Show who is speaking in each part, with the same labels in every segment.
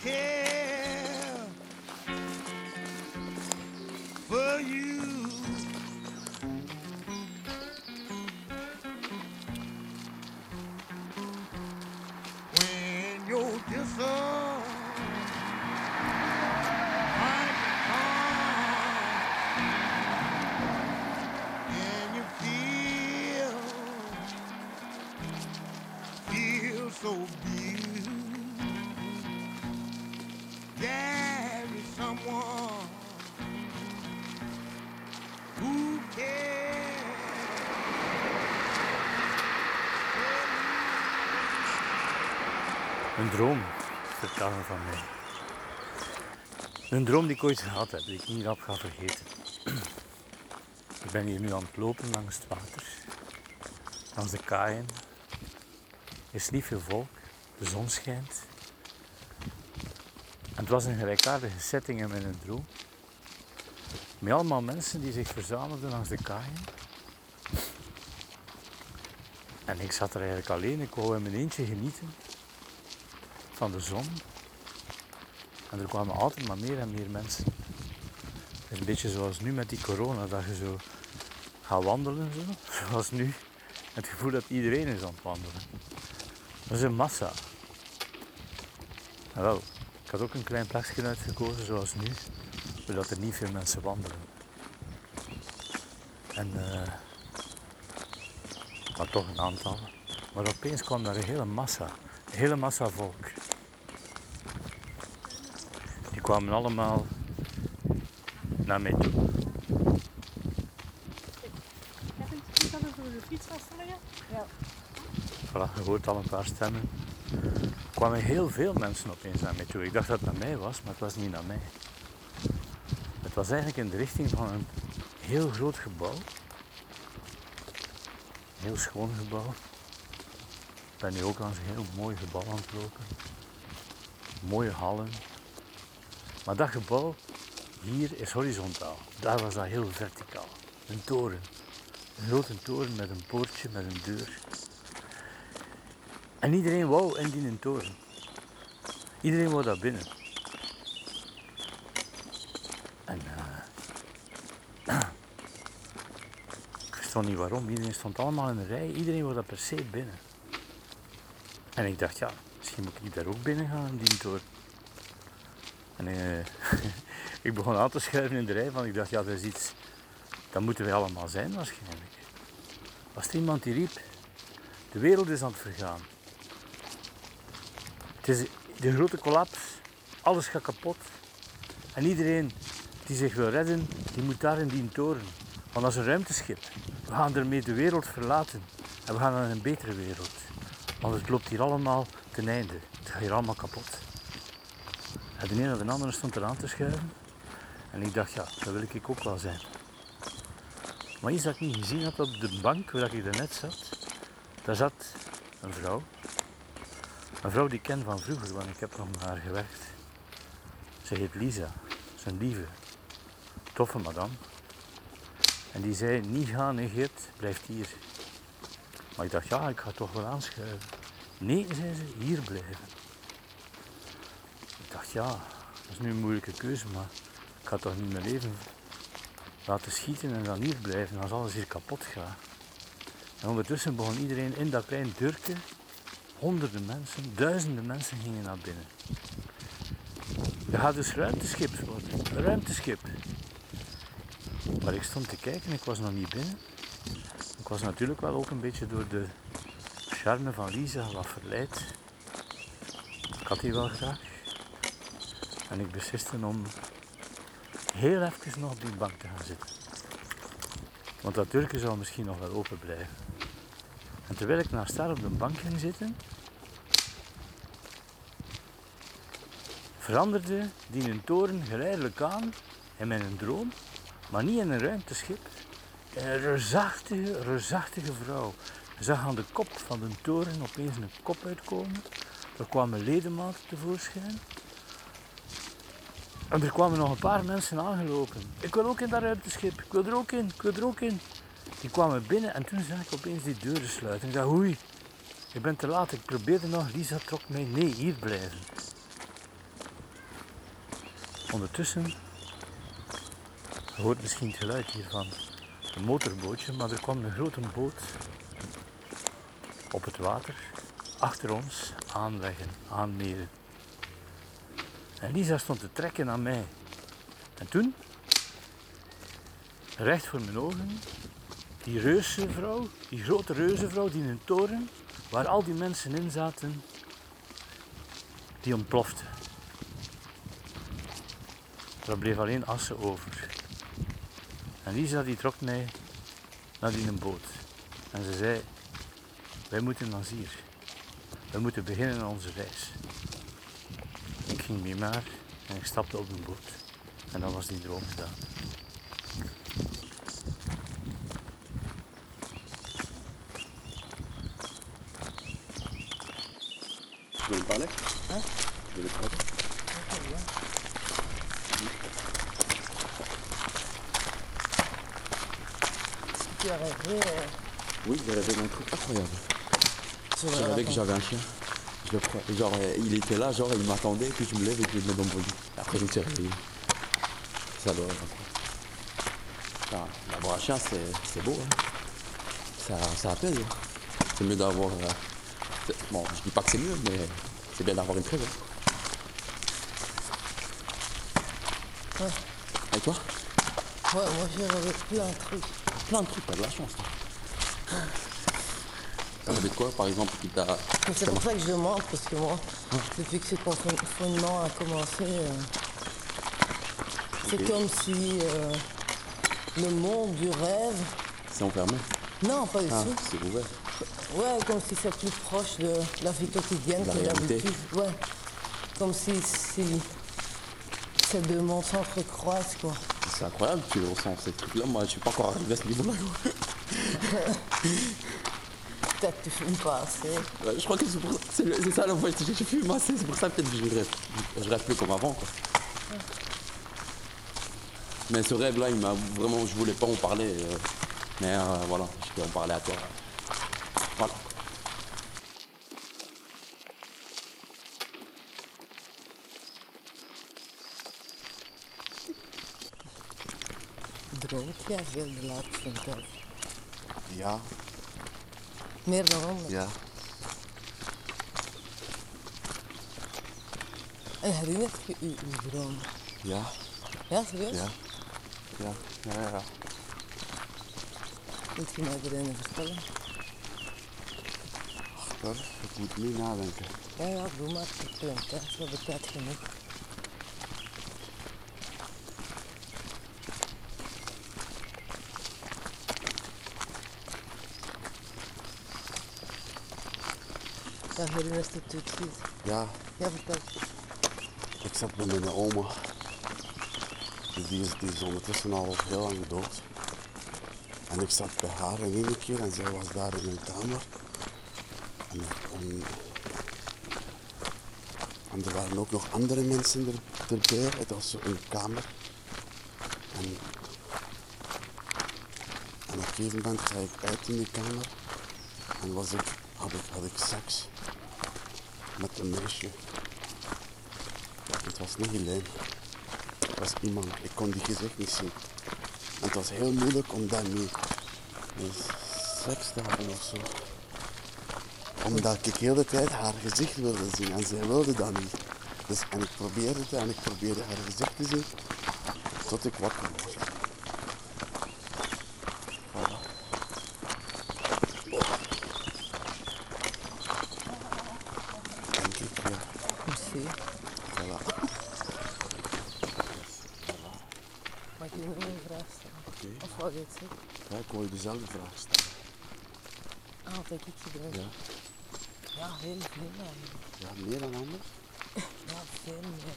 Speaker 1: Okay.
Speaker 2: Een droom vertellen van mij. Een droom die ik ooit gehad heb, die ik niet rap ga vergeten. Ik ben hier nu aan het lopen langs het water, langs de kaaien. Er is niet veel volk, de zon schijnt. En het was een gelijkaardige setting in mijn droom. Met allemaal mensen die zich verzamelden langs de kaaien. En ik zat er eigenlijk alleen, ik wou in mijn eentje genieten van de zon. En er kwamen altijd maar meer en meer mensen. Een beetje zoals nu met die corona, dat je zo gaat wandelen, zo. zoals nu. Het gevoel dat iedereen is aan het wandelen. Dat is een massa. Wel, ik had ook een klein plekje uitgekozen, zoals nu, zodat er niet veel mensen wandelen. En, eh, maar toch een aantal. Maar opeens kwam daar een hele massa, een hele massa volk. Kwamen allemaal naar mij toe.
Speaker 3: Ja.
Speaker 2: Voilà, je hoort al een paar stemmen. Er kwamen heel veel mensen opeens naar mij toe. Ik dacht dat het naar mij was, maar het was niet naar mij. Het was eigenlijk in de richting van een heel groot gebouw. Een heel schoon gebouw. Ik ben nu ook langs een heel mooi gebouw aan het lopen. Mooie hallen. Maar dat gebouw hier is horizontaal. Daar was dat heel verticaal. Een toren. Een grote toren met een poortje, met een deur. En iedereen wou in die toren. Iedereen wou daar binnen. En eh, ik stond niet waarom. Iedereen stond allemaal in een rij. Iedereen wou daar per se binnen. En ik dacht, ja, misschien moet ik daar ook binnen gaan in die toren. En eh, ik begon aan te schuiven in de rij, want ik dacht, ja, dat is iets, dat moeten wij allemaal zijn waarschijnlijk. Was er iemand die riep, de wereld is aan het vergaan. Het is de grote collaps, alles gaat kapot. En iedereen die zich wil redden, die moet daar in die toren. Want is een ruimteschip. We gaan ermee de wereld verlaten. En we gaan naar een betere wereld. Want het loopt hier allemaal ten einde. Het gaat hier allemaal kapot. En de een of de andere stond eraan te schuiven. En ik dacht, ja, dat wil ik ook wel zijn. Maar iets dat ik niet gezien had op de bank waar ik daarnet zat, daar zat een vrouw. Een vrouw die ik ken van vroeger, want ik heb nog met haar gewerkt. Ze heet Lisa. Een lieve, toffe madame. En die zei, niet gaan negeert, blijft hier. Maar ik dacht, ja, ik ga toch wel aanschuiven. Nee, zei ze, hier blijven. Ja, dat is nu een moeilijke keuze, maar ik ga toch niet mijn leven laten schieten en dan hier blijven als alles hier kapot gaat. En ondertussen begon iedereen in dat klein deurtje, honderden mensen, duizenden mensen gingen naar binnen. Je gaat dus ruimteschip worden, ruimteschip. Maar ik stond te kijken, ik was nog niet binnen. Ik was natuurlijk wel ook een beetje door de charme van Lisa wat verleid. Ik had die wel graag. En ik besliste om heel even nog op die bank te gaan zitten. Want dat deurtje zou misschien nog wel open blijven. En terwijl ik naast haar op de bank ging zitten, veranderde die een toren geleidelijk aan in mijn droom, maar niet in een ruimteschip. Een reusachtige, reusachtige vrouw. Je zag aan de kop van de toren opeens een kop uitkomen. Er kwamen ledematen tevoorschijn. En er kwamen nog een paar mensen aangelopen. Ik wil ook in dat ruimteschip. Ik wil er ook in. Ik wil er ook in. Die kwamen binnen en toen zag ik opeens die deuren sluiten. Ik dacht, oei, ik ben te laat. Ik probeerde nog. Lisa trok mij. Nee, hier blijven. Ondertussen, je hoort misschien het geluid hiervan. Een motorbootje, maar er kwam een grote boot op het water achter ons aanleggen, aanmeren. En Lisa stond te trekken aan mij. En toen, recht voor mijn ogen, die reuzenvrouw, die grote reuzenvrouw die in een toren, waar al die mensen in zaten, die ontplofte. Er bleef alleen assen over. En Lisa die trok mij naar die een boot. En ze zei, wij moeten naar hier. We moeten beginnen onze reis. Ik ging mee maar en ik stapte op een boot. En dan was die droom gedaan.
Speaker 4: Me parler Tu
Speaker 5: as rêvé euh,
Speaker 4: Oui, d'un truc incroyable.
Speaker 5: sur
Speaker 4: J'ai
Speaker 5: la
Speaker 4: Je le crois. Genre, euh, il était là, genre, il m'attendait, puis je me lève et je le mets dans mon lit. Après, je me suis réveillé. Ça doit. Enfin, d'avoir un chien, c'est, c'est beau. hein. Ça, ça apaise. hein. C'est mieux d'avoir. euh, Bon, je dis pas que c'est mieux, mais c'est bien d'avoir une trêve. hein. Et toi?
Speaker 5: Ouais, moi j'ai rêvé plein de trucs.
Speaker 4: Plein de trucs, t'as de la chance. toi. De quoi, par exemple, qui t'a.
Speaker 5: C'est pour ça que je demande, parce que moi, depuis que ce confinement a commencé, euh, c'est comme si euh, le monde du rêve.
Speaker 4: C'est enfermé
Speaker 5: Non, pas du
Speaker 4: Ah,
Speaker 5: tout.
Speaker 4: c'est ouvert.
Speaker 5: Ouais, comme si c'est plus proche de la vie quotidienne
Speaker 4: La
Speaker 5: que
Speaker 4: réalité.
Speaker 5: d'habitude. Ouais. Comme si, si ces deux mondes s'entrecroisent, quoi.
Speaker 4: C'est incroyable, tu ressens ces trucs-là. Moi, je suis pas encore arrivé à ce niveau-là.
Speaker 5: Peut-être que tu fumes pas assez.
Speaker 4: Ouais, Je crois que c'est pour ça. C'est le- c'est ça la fois. J'ai j'ai fumé assez, c'est pour ça peut-être que je rêve. Je rêve plus comme avant. Quoi. Mais ce rêve-là, il m'a vraiment. Je voulais pas en parler. euh, mais euh, voilà, je vais en parler à toi. Voilà. Ja,
Speaker 5: Meer dan honderd.
Speaker 4: ja.
Speaker 5: En herinnert je u uw droom?
Speaker 4: Ja,
Speaker 5: Ja, serieus?
Speaker 4: ja. Ja, ja, ja.
Speaker 5: Wilt je mij erin vertellen?
Speaker 4: Hoor, ik moet nu nadenken.
Speaker 5: Ja, ja, doe maar. Ik ben tijd. We hebben tijd genoeg. Ja, herinnert het u het goed?
Speaker 4: Ja,
Speaker 5: Ja, vertel.
Speaker 4: Ik zat bij mijn oma. Die is, die is ondertussen al heel lang dood. En ik zat bij haar in één keer en zij was daar in een kamer. En, en, en er waren ook nog andere mensen er, erbij. Het was een kamer. En, en op een gegeven moment ga ik uit in die kamer. En was ik, had, ik, had ik seks met een meisje. Het was niet Helene. Het was iemand. Ik kon die gezicht niet zien. En het was heel moeilijk om daarmee mee seks te hebben of zo. Omdat ik heel de tijd haar gezicht wilde zien en zij wilde dat niet. Dus, en ik probeerde het en ik probeerde haar gezicht te zien tot ik wakker was. Voilà. Denk ik, ja.
Speaker 5: Merci.
Speaker 4: Voilà.
Speaker 5: Mag ik je nog een vraag stellen?
Speaker 4: Oké.
Speaker 5: Of wat je het zeggen?
Speaker 4: Ja, dezelfde vraag stellen.
Speaker 5: Ah, wat heb ik gedaan?
Speaker 4: Ja.
Speaker 5: Ja, heel veel eigenlijk.
Speaker 4: Ja, meer dan anders?
Speaker 5: Ja, veel meer.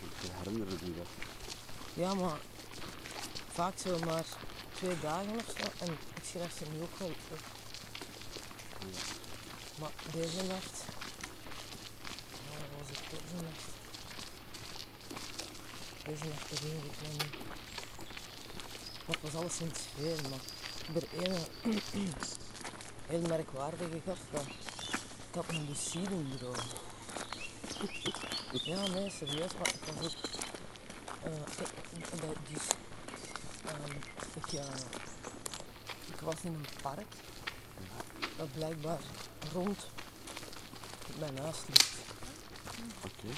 Speaker 4: Ik herinner het niet.
Speaker 5: Ja, maar vaak zo maar twee dagen of zo. En ik schrijf ze nu ook wel op. Maar deze nacht, ja, was het deze nacht? Deze nacht herinner ik niet. Het was alles in het sfeer, maar er ene heel merkwaardige gaf dat ik had een lucide droom. Ja, nee, serieus, maar ik was ook... dat- dus, ik, ik was in een park dat blijkbaar rond mijn huis ligt.
Speaker 4: Oké.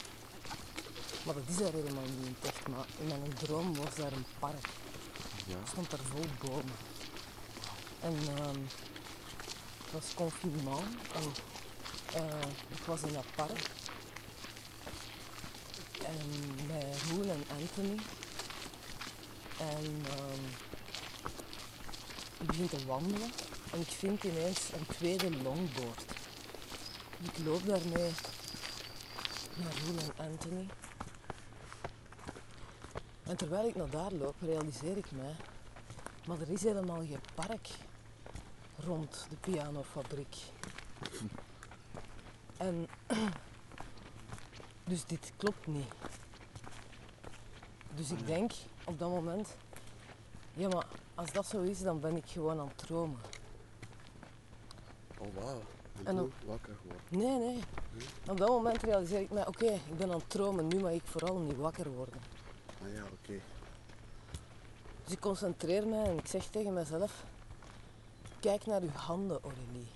Speaker 5: Maar dat is er helemaal niet echt, maar in mijn droom was daar een park.
Speaker 4: Ja.
Speaker 5: Stond daar vol bomen. En ehm, het was confinement en eh, ik was in dat park. En met Roel en Anthony. En ehm, ik begin te wandelen en ik vind ineens een tweede longboard. Ik loop daarmee naar Roel en Anthony. En terwijl ik naar daar loop, realiseer ik mij, maar er is helemaal geen park rond de pianofabriek. En dus dit klopt niet. Dus ik denk op dat moment, ja maar als dat zo is, dan ben ik gewoon aan het dromen.
Speaker 4: Oh wauw. Wakker geworden.
Speaker 5: Nee, nee. Op dat moment realiseer ik mij, oké, ik ben aan het dromen, nu mag ik vooral niet wakker worden.
Speaker 4: Ah ja, oké.
Speaker 5: Dus ik concentreer me en ik zeg tegen mezelf: Kijk naar uw handen, Aurélie.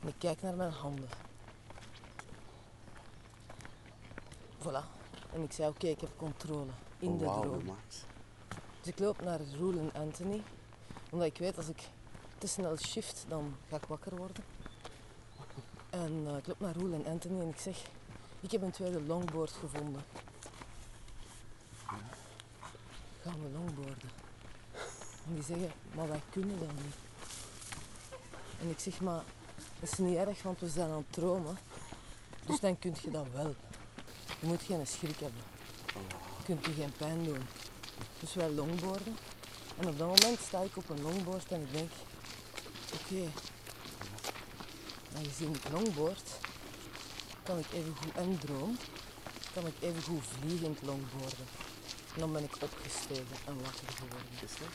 Speaker 5: En ik kijk naar mijn handen. Voilà. En ik zei: Oké, ik heb controle in
Speaker 4: oh,
Speaker 5: de droom.
Speaker 4: Max.
Speaker 5: Dus ik loop naar Roel en Anthony, omdat ik weet als ik te snel shift, dan ga ik wakker worden. En eh, ik loop naar Roel en Anthony en ik zeg: Ik heb een tweede longboard gevonden. Longboarden? En die zeggen: Maar wij kunnen dat niet. En ik zeg: Maar dat is niet erg, want we zijn aan het dromen. Dus dan kun je dat wel. Je moet geen schrik hebben. Je kunt je geen pijn doen. Dus wij longboarden. En op dat moment sta ik op een longboard en ik denk, oké, aangezien ik longboard, kan ik even goed en droom, kan ik even goed vliegend longboarden. Dan ben ik opgestegen en wakker geworden.
Speaker 4: Is dat?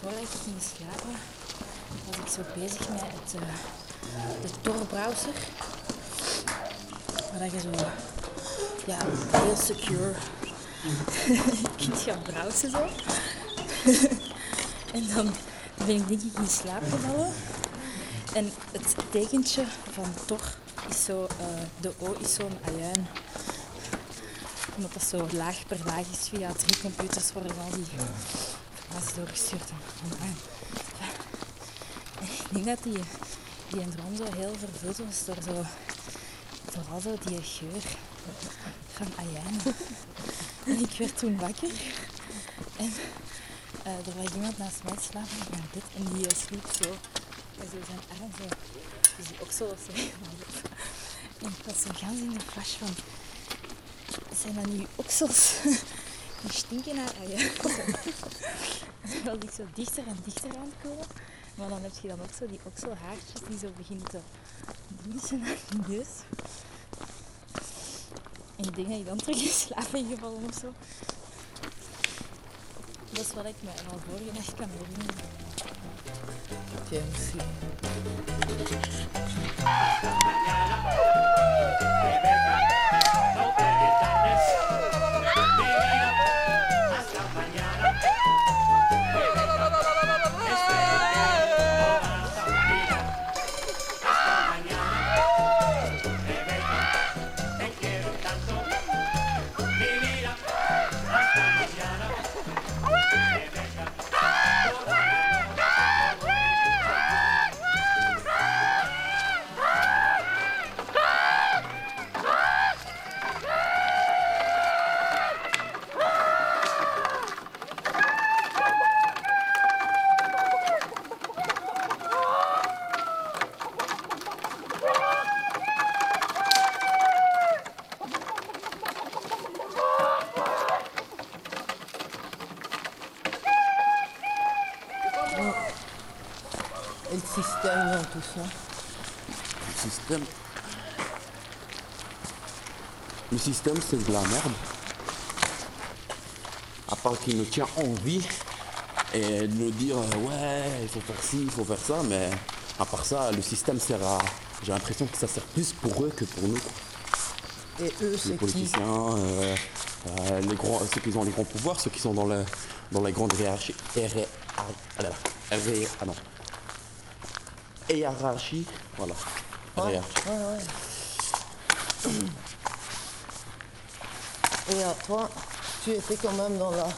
Speaker 6: Voordat ik ging slapen, was ik zo bezig met het, eh, de Tor-browser. Waar je zo ja, heel secure kunt gaan browsen zo. en dan ben ik denk ik in slaap gevallen. En het tekentje van Tor is zo, eh, de O is zo'n ajuin. Omdat dat zo laag per laag is via drie computers worden al die informatie doorgestuurd. Ah, Ik denk dat die, die droom zo heel vervuld was door zo, vooral zo die geur van ajuin. En ik werd toen wakker en er was iemand naast mij slapen mijn bed en die eh, sliep zo, met zo zijn arm zo, dus die of zo. op. En ik was zo gans in de flash van, zijn dat nu oksels? Die stinken naar ajuin. Dan was ik zo dichter en dichter aan komen. Maar dan heb je dan ook zo die okselhaartjes die zo beginnen te bloeien naar je neus. En ik denk dat ik dan terug in slaap ben gevallen of zo dat is wat ik me al vorige nacht kan herinneren.
Speaker 5: Tout ça.
Speaker 4: Le système. Le système, c'est de la merde. À part qu'il nous tient en vie et de nous dire euh, ouais, il faut faire ci, il faut faire ça, mais à part ça, le système sert à. J'ai l'impression que ça sert plus pour eux que pour nous.
Speaker 5: Et eux,
Speaker 4: Les
Speaker 5: c'est qui
Speaker 4: politiciens, euh, euh, les grands, ceux qui ont les grands pouvoirs, ceux qui sont dans, le, dans les grandes hiérarchies. hiérar- ah là là, hiérar- ah non. Hiérarchie, voilà.
Speaker 5: Ouais, ouais. Et à toi, tu étais quand même dans la,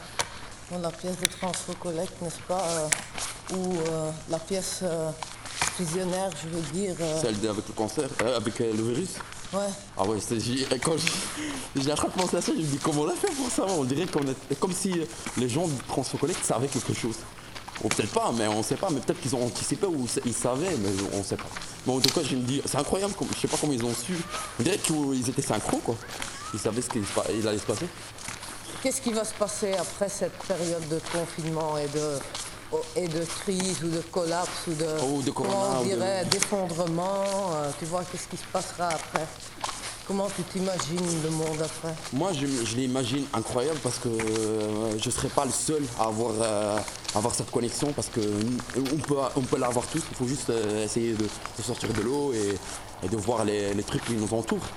Speaker 5: dans la pièce de transfert collecte, n'est-ce pas euh, Ou euh, la pièce euh, je veux dire. euh,
Speaker 4: Celle de- avec le cancer, euh, avec euh, le virus.
Speaker 5: ouais.
Speaker 4: Ah ouais, quand j'ai de penser à ça, je me dis comment on a fait pour ça? On dirait qu'on est comme si les gens du Transfo Collect savaient quelque chose. Ou peut-être pas, mais on sait pas, mais peut-être qu'ils ont anticipé ou ils savaient, mais on sait pas. Mais en tout cas, je me dis, c'est incroyable, je sais pas comment ils ont su. On dirait qu'ils étaient synchro, quoi. Ils savaient ce qu'il allait se passer.
Speaker 5: Qu'est-ce qui va se passer après cette période de confinement et de, et de crise ou de collapse ou de,
Speaker 4: Oh, de corona,
Speaker 5: comment on dirait, d'effondrement euh, Tu vois, qu'est-ce qui se passera après? Comment tu t'imagines le monde après?
Speaker 4: Moi, je, l'imagine incroyable parce que euh, je ne serai pas le seul à avoir, euh, avoir cette connexion parce que on peut, on peut l'avoir tous. Il faut juste euh, essayer de, sortir de l'eau et, de voir les, les trucs qui nous entourent.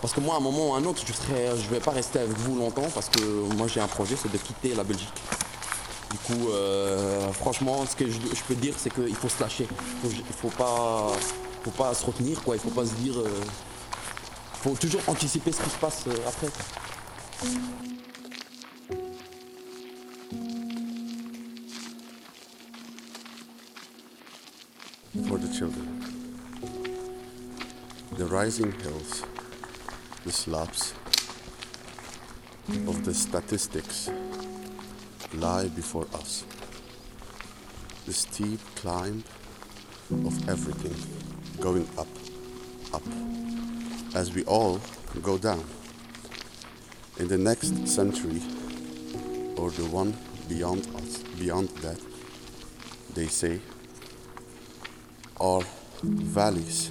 Speaker 4: Parce que moi, à un moment ou à un autre, je ne je vais pas rester avec vous longtemps parce que moi, j'ai un projet, c'est de quitter la Belgique. Du coup, euh, franchement, ce que je, peux dire, c'est qu'il faut se lâcher. Il il faut pas, faut pas se retenir, quoi. Il faut pas se dire. Faut toujours anticiper ce qui se passe euh, après.
Speaker 7: for the children. The rising hills, the slopes of the statistics lie before us. The steep climb of everything going up, up, as we all go down. In the next century, or the one beyond us, beyond that, they say, are valleys,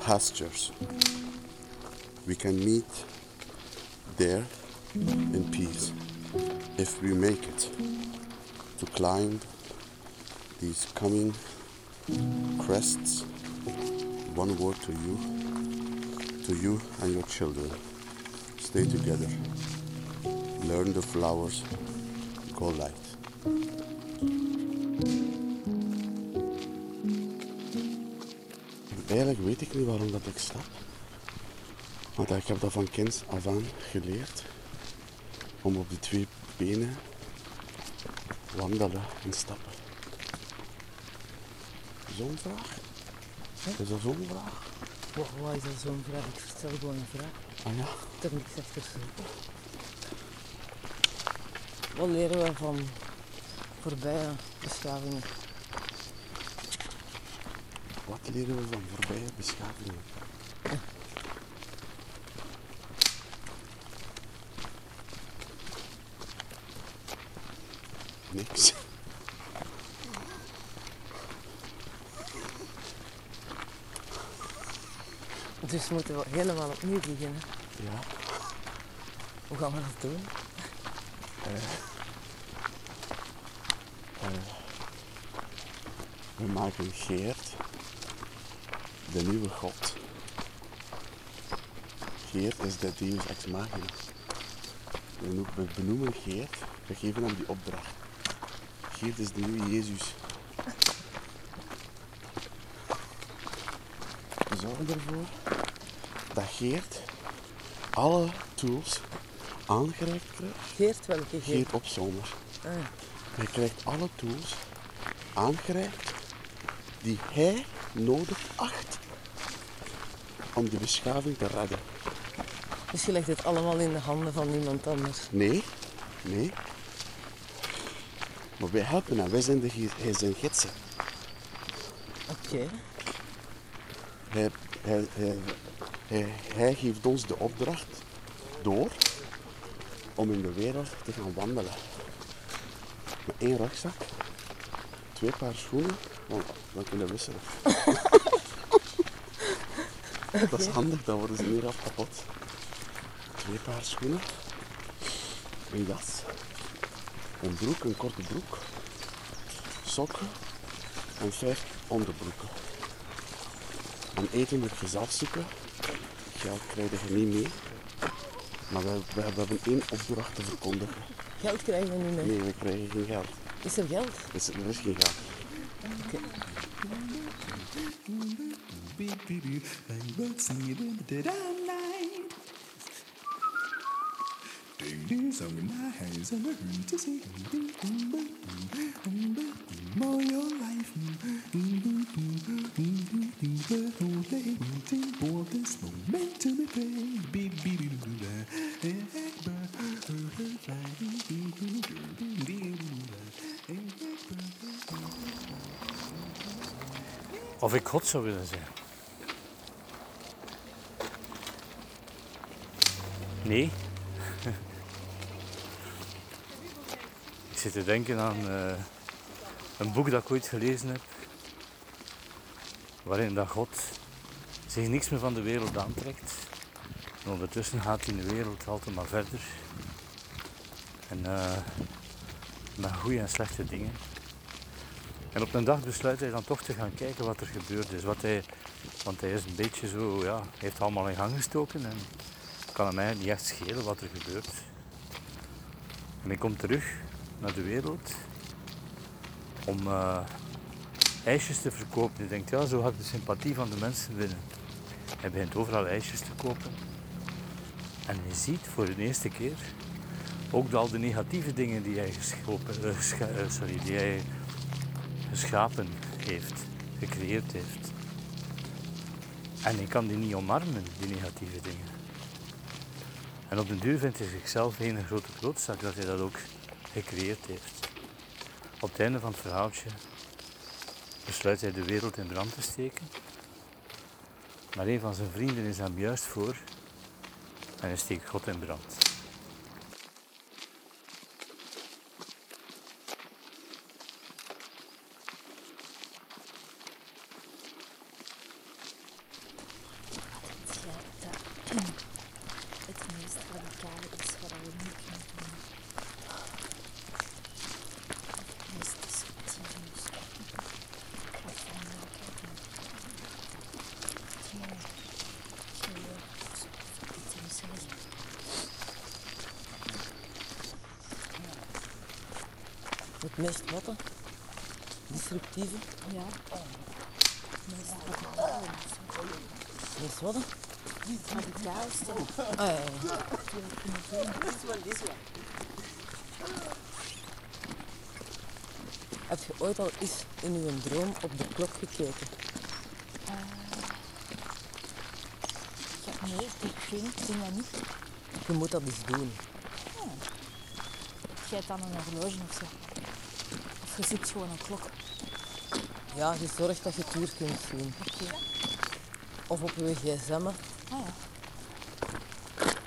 Speaker 7: pastures. We can meet there in peace if we make it to climb these coming crests. One word to you, to you and your children. Stay together. Learn the flowers. Go light. Eigenlijk weet ik niet waarom dat ik stap. Want ik heb dat van kind af aan geleerd. Om op de twee benen wandelen en stappen. Zo'n vraag? Is dat zo'n vraag?
Speaker 5: Wow, wat is dat zo'n vraag? Ik stel gewoon een vraag.
Speaker 7: Ah ja.
Speaker 5: Ik heb niks achter. Wat leren we van voorbije beschavingen?
Speaker 7: Wat leren we van voorbije beschavingen? Niks.
Speaker 5: Dus moeten we helemaal opnieuw beginnen.
Speaker 7: Ja.
Speaker 5: Hoe gaan we dat doen?
Speaker 7: We maken Geert de nieuwe god. Geert is de deus ex machina. We benoemen Geert, we geven hem die opdracht. Geert is de nieuwe Jezus. We zorgen ervoor dat Geert alle tools aangereikt krijgt.
Speaker 5: Geert, welke Geert?
Speaker 7: Geert op zomer.
Speaker 5: Ah,
Speaker 7: Hij krijgt alle tools aangereikt die hij nodig acht om de beschaving te redden.
Speaker 5: dus je legt het allemaal in de handen van iemand anders.
Speaker 7: Nee, nee. Maar wij helpen hem, wij zijn, de, hij zijn gidsen.
Speaker 5: Oké.
Speaker 7: Hij, hij, hij, hij, hij geeft ons de opdracht door om in de wereld te gaan wandelen. Met één rugzak, twee paar schoenen Want dan kunnen we wisselen. Dat is handig, dan worden ze niet rap kapot. Twee paar schoenen. Een jas. Een broek, een korte broek. Sokken. En vijf onderbroeken. En eten moet je zelf zoeken. Geld krijg je niet mee. Maar we, we, we hebben één opdracht te verkondigen.
Speaker 5: Geld krijgen we niet meer.
Speaker 7: Nee, we krijgen geen geld.
Speaker 5: Is er geld?
Speaker 7: Dus er is geen geld.
Speaker 1: More
Speaker 2: Of ik God zou willen zijn. Nee. ik zit te denken aan eh, een boek dat ik ooit gelezen heb. Waarin dat God zich niks meer van de wereld aantrekt. En ondertussen gaat hij in de wereld altijd maar verder. En eh, met goede en slechte dingen. En op een dag besluit hij dan toch te gaan kijken wat er gebeurd is. Wat hij, want hij is een beetje zo, ja, heeft allemaal in gang gestoken en kan hem eigenlijk niet echt schelen wat er gebeurt. En hij komt terug naar de wereld om eh, ijsjes te verkopen. Hij denkt, ja, zo ga ik de sympathie van de mensen winnen. Hij begint overal ijsjes te kopen. En hij ziet voor de eerste keer ook al de negatieve dingen die hij, eh, eh, sorry, die hij geschapen heeft, gecreëerd heeft. En hij kan die niet omarmen, die negatieve dingen. En op den duur vindt hij zichzelf een grote klootzak dat hij dat ook gecreëerd heeft. Op het einde van het verhaaltje besluit hij de wereld in brand te steken. Maar een van zijn vrienden is hem juist voor en hij steekt God in brand.
Speaker 6: Ja, dat het meest radicale is wat we nu kunnen doen. Het meest destructieve is. Wat van welke Ja, geloof, iets te zeggen.
Speaker 5: Het meest wat? hè? Destructieve?
Speaker 6: Ja. Het meest radicale.
Speaker 5: Het meest wat? hè?
Speaker 6: Het radicaalste
Speaker 5: Ah, ja, ja.
Speaker 6: dat doen.
Speaker 5: Heb je ooit al eens in uw droom op de klok gekeken?
Speaker 6: Ja, nee, ik geen, ik doe dat niet.
Speaker 5: Je moet dat eens doen.
Speaker 6: Jij hebt dan een horloge of zo. Of je zoekt gewoon een klok.
Speaker 5: Ja, je zorgt dat je het uur kunt zien. Of op je gsm.
Speaker 6: Ah ja.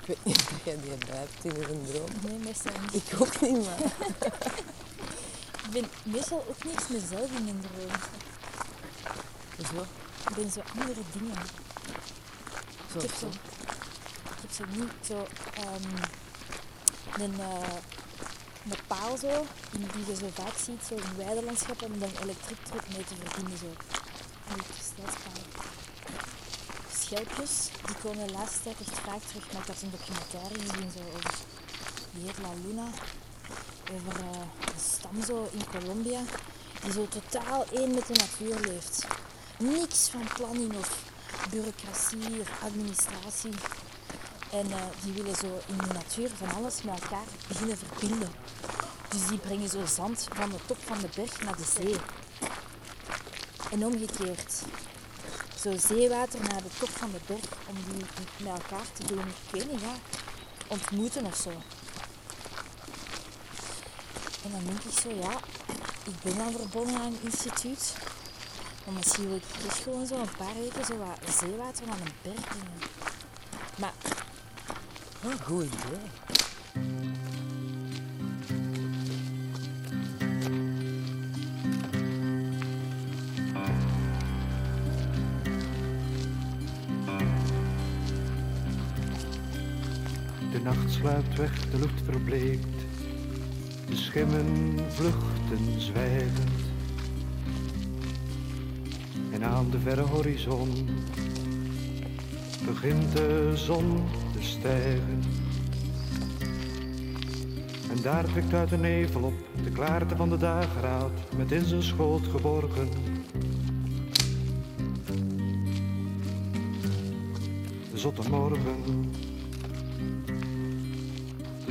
Speaker 5: Ik weet niet of jij die bij hebt in een droom.
Speaker 6: Nee, meestal niet.
Speaker 5: Ik ook niet, maar...
Speaker 6: Ik ben meestal ook niks mezelf in mijn droom.
Speaker 5: Zo,
Speaker 6: Ik ben zo andere dingen.
Speaker 5: zo,
Speaker 6: Ik heb zo, ik heb zo niet zo ehm, een, eh, een paal zo, die je zo vaak ziet zo in weidelandschappen om dan elektriek mee te verbinden. Zo. Die komen de laatste tijd echt vaak terug. Maar ik had een documentaire gezien zo over heet La Luna. Over eh, een stam zo in Colombia die zo totaal één met de natuur leeft. Niks van planning of bureaucratie of administratie. En eh, die willen zo in de natuur van alles met elkaar beginnen verbinden. Dus die brengen zo zand van de top van de berg naar de zee. En omgekeerd. Zo zeewater naar de top van de berg om die met elkaar te doen, ik weet niet, ja, ontmoeten of zo. En dan denk ik zo, ja, ik ben dan verbonden aan een instituut. Maar misschien wil ik dus gewoon zo een paar weken zo wat zeewater naar een berg. Maar
Speaker 5: Ah, goed idee.
Speaker 8: Nacht sluipt weg, de lucht verbleekt. De schimmen vluchten zwijgend. En aan de verre horizon begint de zon te stijgen. En daar prikt uit de nevel op de klaarte van de dageraad, met in zijn schoot geborgen. De zotte morgen.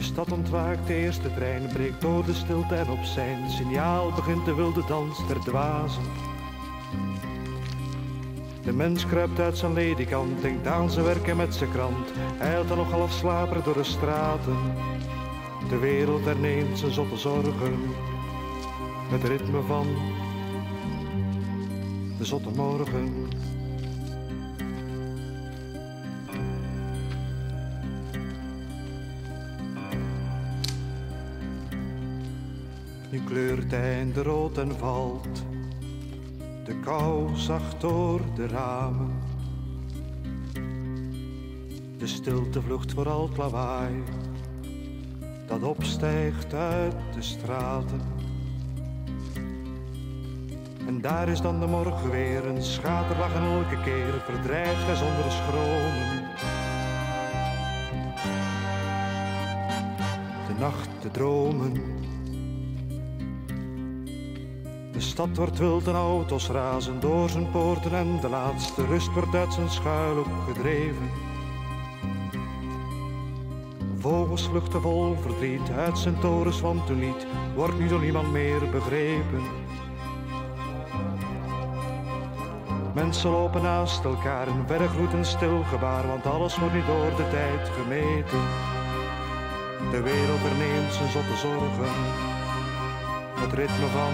Speaker 8: De stad ontwaakt, de eerste trein breekt door de stilte en op zijn signaal begint de wilde dans der dwazen. De mens kruipt uit zijn ledikant, denkt aan zijn werken met zijn krant, eilt dan nog half slaperig door de straten. De wereld herneemt zijn zotte zorgen, het ritme van de zotte morgen. Kleurt het einde rood en valt de kou zacht door de ramen. De stilte vlucht voor al het lawaai dat opstijgt uit de straten. En daar is dan de morgen weer, een schaterlach en elke keer verdrijft hij zonder schromen. De nacht te dromen. Stad wordt wild en auto's razen door zijn poorten en de laatste rust wordt uit zijn schuilhoek gedreven. Vogels vluchten vol verdriet uit zijn torens, want toen niet wordt nu door niemand meer begrepen. Mensen lopen naast elkaar in verre gloed en stil gebaar, want alles wordt nu door de tijd gemeten. De wereld herneemt zijn zotte zorgen, het ritme van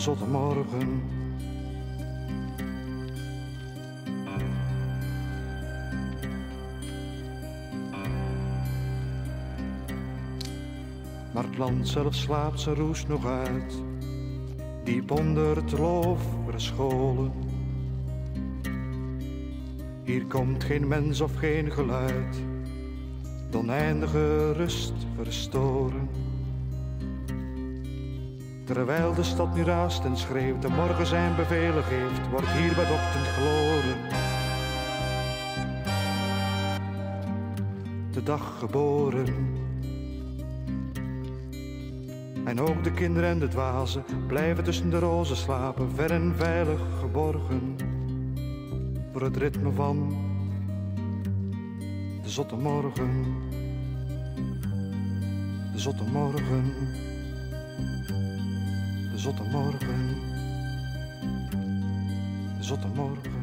Speaker 8: zotte morgen. Maar het land zelf slaapt zijn roes nog uit, diep onder het loof verscholen. Hier komt geen mens of geen geluid, de oneindige rust verstoren. Terwijl de stad nu raast en schreeuwt en morgen zijn bevelen geeft, wordt hier bij ochtend gloren. De dag geboren. En ook de kinderen en de dwazen blijven tussen de rozen slapen, ver en veilig geborgen. Voor het ritme van de zotte morgen. De zotte morgen. Zotte morgen. Zotte morgen.